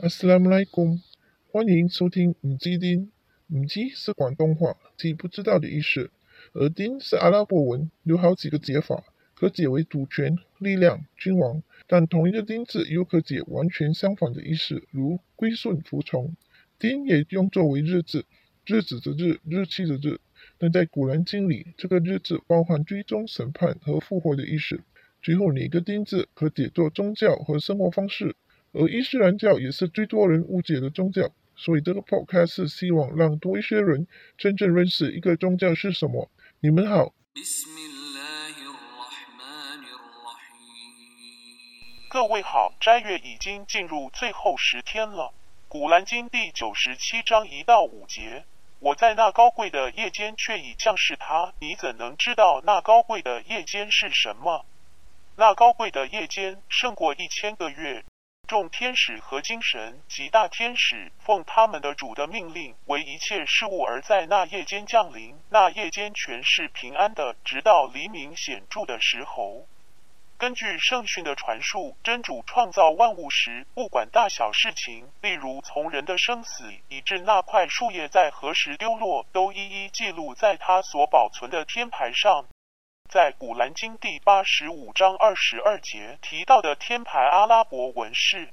阿斯拉姆莱贡，欢迎收听五基丁。五基是广东话，即不知道的意思。而丁是阿拉伯文，有好几个解法，可解为主权、力量、君王。但同一个丁字又可解完全相反的意思，如归顺、服从。丁也用作为日字，日子的日，日期的日。但在古兰经里，这个日字包含追踪、审判和复活的意思。最后，哪个丁字可解作宗教和生活方式。而伊斯兰教也是最多人误解的宗教，所以这个 podcast 希望让多一些人真正认识一个宗教是什么。你们好，各位好，斋月已经进入最后十天了。古兰经第九十七章一到五节，我在那高贵的夜间却已降世他，你怎能知道那高贵的夜间是什么？那高贵的夜间胜过一千个月。众天使和精神及大天使奉他们的主的命令，为一切事物而在那夜间降临。那夜间全是平安的，直到黎明显著的时候。根据圣训的传述，真主创造万物时，不管大小事情，例如从人的生死，以致那块树叶在何时丢落，都一一记录在他所保存的天牌上。在古兰经第八十五章二十二节提到的天牌阿拉伯文是：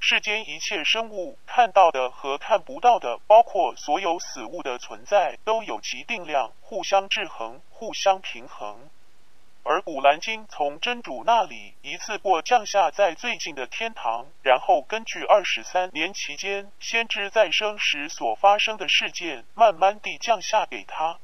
世间一切生物看到的和看不到的，包括所有死物的存在，都有其定量，互相制衡，互相平衡。而古兰经从真主那里一次过降下在最近的天堂，然后根据二十三年期间先知再生时所发生的事件，慢慢地降下给他。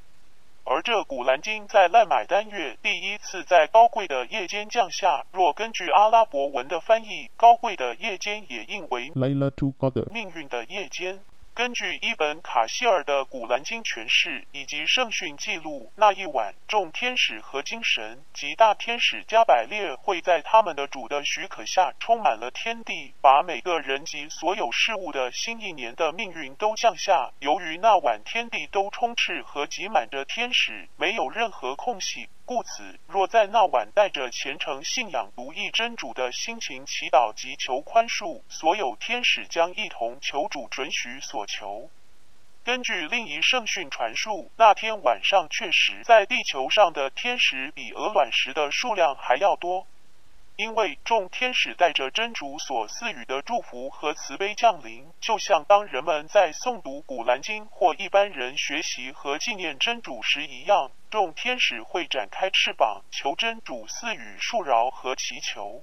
而这古兰经在赖买单月第一次在高贵的夜间降下。若根据阿拉伯文的翻译，高贵的夜间也应为命运的夜间。根据伊本卡希尔的《古兰经》诠释以及圣训记录，那一晚，众天使和精神及大天使加百列会在他们的主的许可下，充满了天地，把每个人及所有事物的新一年的命运都降下。由于那晚天地都充斥和挤满着天使，没有任何空隙。故此，若在那晚带着虔诚信仰、独一真主的心情祈祷及求宽恕，所有天使将一同求主准许所求。根据另一圣训传述，那天晚上确实在地球上的天使比鹅卵石的数量还要多。因为众天使带着真主所赐予的祝福和慈悲降临，就像当人们在诵读古兰经或一般人学习和纪念真主时一样，众天使会展开翅膀，求真主赐予恕饶和祈求。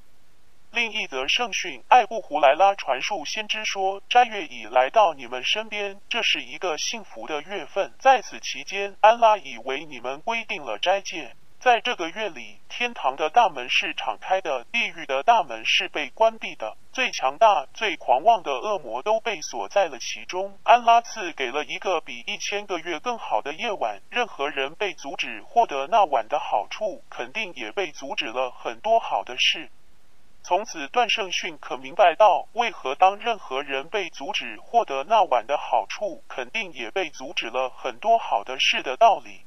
另一则圣训，艾布胡莱拉传述先知说：“斋月已来到你们身边，这是一个幸福的月份，在此期间，安拉已为你们规定了斋戒。”在这个月里，天堂的大门是敞开的，地狱的大门是被关闭的。最强大、最狂妄的恶魔都被锁在了其中。安拉赐给了一个比一千个月更好的夜晚。任何人被阻止获得那晚的好处，肯定也被阻止了很多好的事。从此，段胜训可明白到，为何当任何人被阻止获得那晚的好处，肯定也被阻止了很多好的事的道理。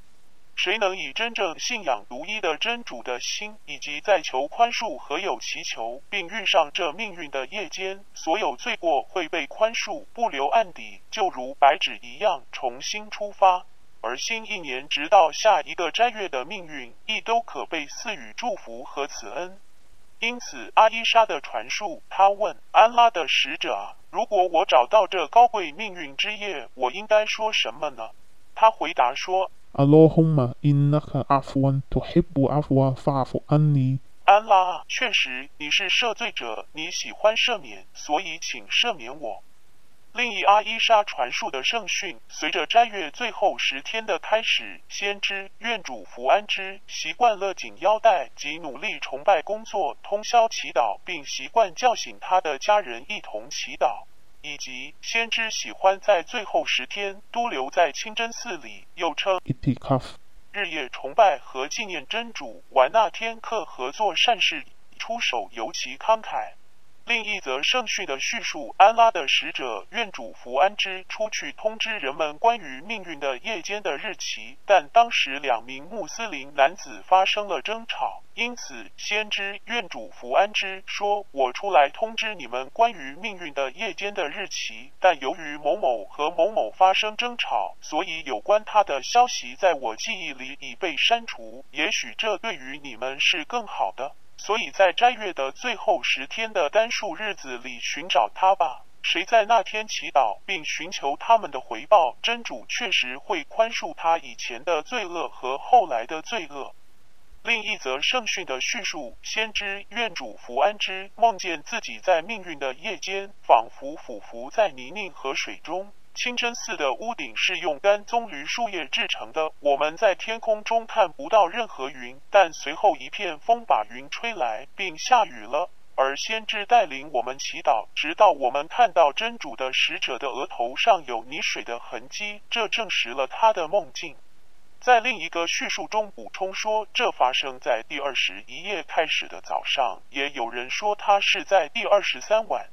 谁能以真正信仰独一的真主的心，以及在求宽恕和有祈求，并遇上这命运的夜间，所有罪过会被宽恕，不留案底，就如白纸一样重新出发。而新一年直到下一个斋月的命运，亦都可被赐予祝福和慈恩。因此，阿伊莎的传述，他问安拉的使者：“如果我找到这高贵命运之夜，我应该说什么呢？”他回答说。阿罗哈玛，因那克阿夫安托希布阿夫阿法夫安尼。安拉，确实你是赦罪者，你喜欢赦免，所以请赦免我。另一阿伊莎传述的圣训，随着斋月最后十天的开始，先知愿主福安之，习惯勒紧腰带及努力崇拜工作，通宵祈祷，并习惯叫醒他的家人一同祈祷。以及先知喜欢在最后十天都留在清真寺里，又称日夜崇拜和纪念真主，玩那天课合作善事，出手尤其慷慨。另一则圣训的叙述：安拉的使者愿主福安之出去通知人们关于命运的夜间的日期，但当时两名穆斯林男子发生了争吵，因此先知愿主福安之说：“我出来通知你们关于命运的夜间的日期，但由于某某和某某发生争吵，所以有关他的消息在我记忆里已被删除。也许这对于你们是更好的。”所以在斋月的最后十天的单数日子里寻找他吧。谁在那天祈祷并寻求他们的回报，真主确实会宽恕他以前的罪恶和后来的罪恶。另一则圣训的叙述：先知愿主福安之梦见自己在命运的夜间，仿佛俯伏在泥泞和水中。清真寺的屋顶是用干棕榈树叶制成的。我们在天空中看不到任何云，但随后一片风把云吹来，并下雨了。而先知带领我们祈祷，直到我们看到真主的使者的额头上有泥水的痕迹，这证实了他的梦境。在另一个叙述中补充说，这发生在第二十一夜开始的早上，也有人说他是在第二十三晚。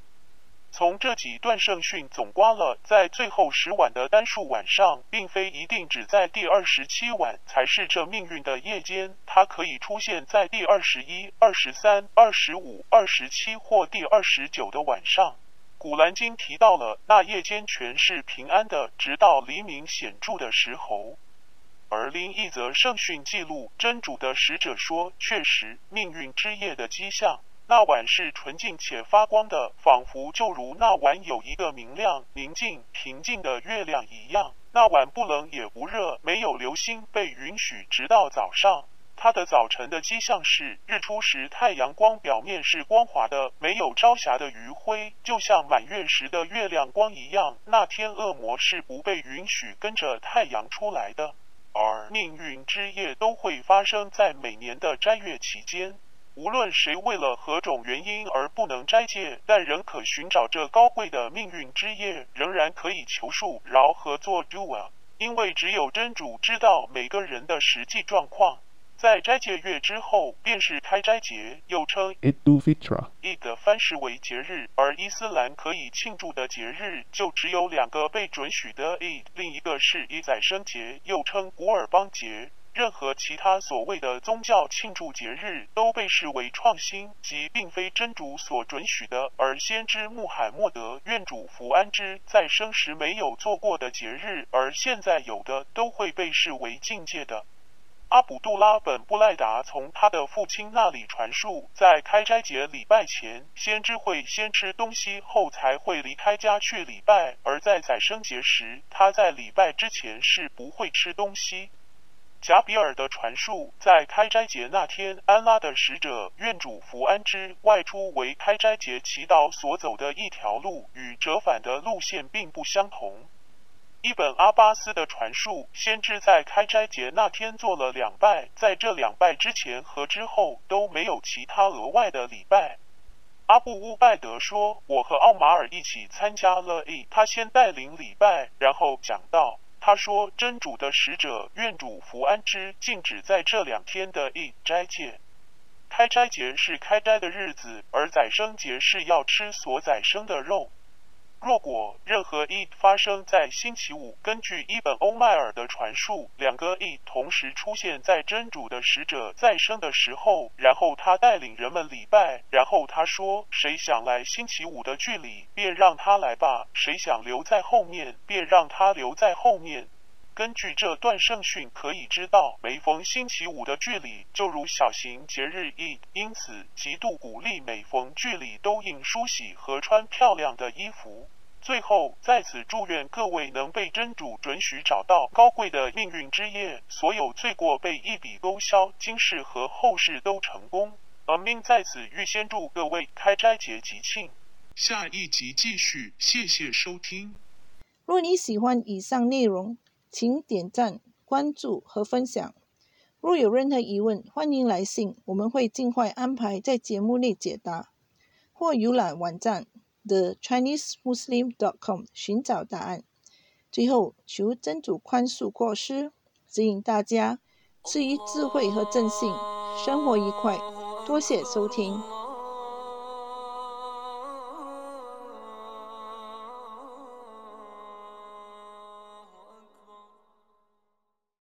从这几段圣训总刮了，在最后十晚的单数晚上，并非一定只在第二十七晚才是这命运的夜间，它可以出现在第二十一、二十三、二十五、二十七或第二十九的晚上。古兰经提到了那夜间全是平安的，直到黎明显著的时候。而另一则圣训记录，真主的使者说：“确实，命运之夜的迹象。”那晚是纯净且发光的，仿佛就如那晚有一个明亮、宁静、平静的月亮一样。那晚不冷也不热，没有流星，被允许直到早上。它的早晨的迹象是，日出时太阳光表面是光滑的，没有朝霞的余晖，就像满月时的月亮光一样。那天恶魔是不被允许跟着太阳出来的，而命运之夜都会发生在每年的斋月期间。无论谁为了何种原因而不能斋戒，但仍可寻找这高贵的命运之夜，仍然可以求恕饶和做 dua，因为只有真主知道每个人的实际状况。在斋戒月之后，便是开斋节，又称 Eid-ul-Fitr，。Eid 的翻译为节日，而伊斯兰可以庆祝的节日就只有两个被准许的 Eid，另一个是伊宰生节，又称古尔邦节。任何其他所谓的宗教庆祝节日都被视为创新，即并非真主所准许的。而先知穆罕默德愿主福安之在生时没有做过的节日，而现在有的都会被视为境界的。阿卜杜拉本布赖达从他的父亲那里传述，在开斋节礼拜前，先知会先吃东西，后才会离开家去礼拜；而在宰生节时，他在礼拜之前是不会吃东西。贾比尔的传述，在开斋节那天，安拉的使者愿主福安之外出为开斋节祈祷所走的一条路，与折返的路线并不相同。一本阿巴斯的传述，先知在开斋节那天做了两拜，在这两拜之前和之后都没有其他额外的礼拜。阿布乌拜德说：“我和奥马尔一起参加了，他先带领礼拜，然后讲道。”他说：“真主的使者，愿主福安之，禁止在这两天的一斋戒。开斋节是开斋的日子，而宰生节是要吃所宰生的肉。”若果任何一发生在星期五，根据伊本欧迈尔的传述，两个一同时出现在真主的使者再生的时候，然后他带领人们礼拜，然后他说：“谁想来星期五的距离，便让他来吧；谁想留在后面，便让他留在后面。”根据这段圣训可以知道，每逢星期五的距离就如小型节日一，因此极度鼓励每逢距离都应梳洗和穿漂亮的衣服。最后在此祝愿各位能被真主准许找到高贵的命运之夜，所有罪过被一笔勾销，今世和后世都成功。阿明在此预先祝各位开斋节吉庆。下一集继续，谢谢收听。若你喜欢以上内容，请点赞、关注和分享。若有任何疑问，欢迎来信，我们会尽快安排在节目内解答。或浏览网站 thechinesemuslim.com 寻找答案。最后，求真主宽恕过失，指引大家赐予智慧和正信，生活愉快。多谢收听。